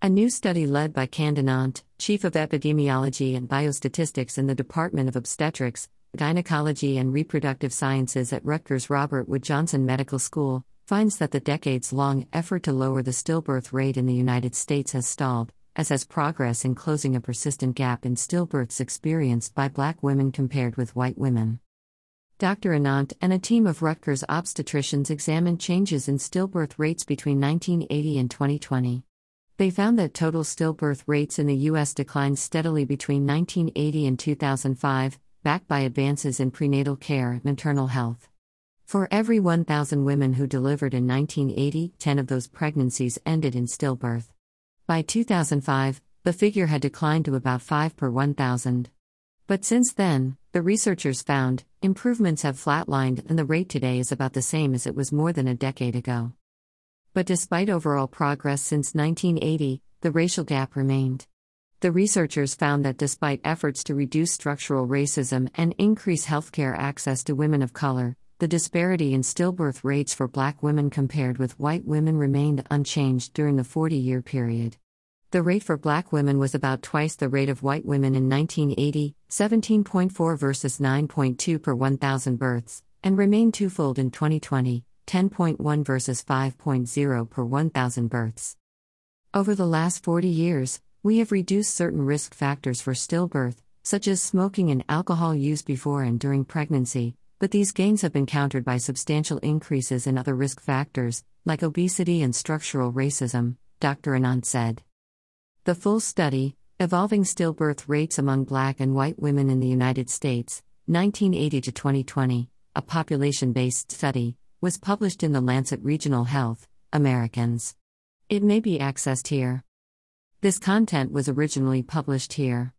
A new study led by Cande Ananth, Chief of Epidemiology and Biostatistics in the Department of Obstetrics, Gynecology and Reproductive Sciences at Rutgers Robert Wood Johnson Medical School, finds that the decades long effort to lower the stillbirth rate in the United States has stalled, as has progress in closing a persistent gap in stillbirths experienced by black women compared with white women. Dr. Ananth and a team of Rutgers obstetricians examined changes in stillbirth rates between 1980 and 2020. They found that total stillbirth rates in the U.S. declined steadily between 1980 and 2005, backed by advances in prenatal care and maternal health. For every 1,000 women who delivered in 1980, 10 of those pregnancies ended in stillbirth. By 2005, the figure had declined to about 5 per 1,000. But since then, the researchers found, improvements have flatlined and the rate today is about the same as it was more than a decade ago. But despite overall progress since 1980, the racial gap remained. The researchers found that despite efforts to reduce structural racism and increase healthcare access to women of color, the disparity in stillbirth rates for black women compared with white women remained unchanged during the 40 year period. The rate for black women was about twice the rate of white women in 1980, 17.4 versus 9.2 per 1,000 births, and remained twofold in 2020, 10.1 versus 5.0 per 1,000 births. Over the last 40 years, we have reduced certain risk factors for stillbirth, such as smoking and alcohol use before and during pregnancy, but these gains have been countered by substantial increases in other risk factors, like obesity and structural racism, Dr. Ananth said. The full study, Evolving Stillbirth Rates Among Black and White Women in the United States, 1980 to 2020, a population based study, was published in the Lancet Regional Health, Americans. It may be accessed here. This content was originally published here.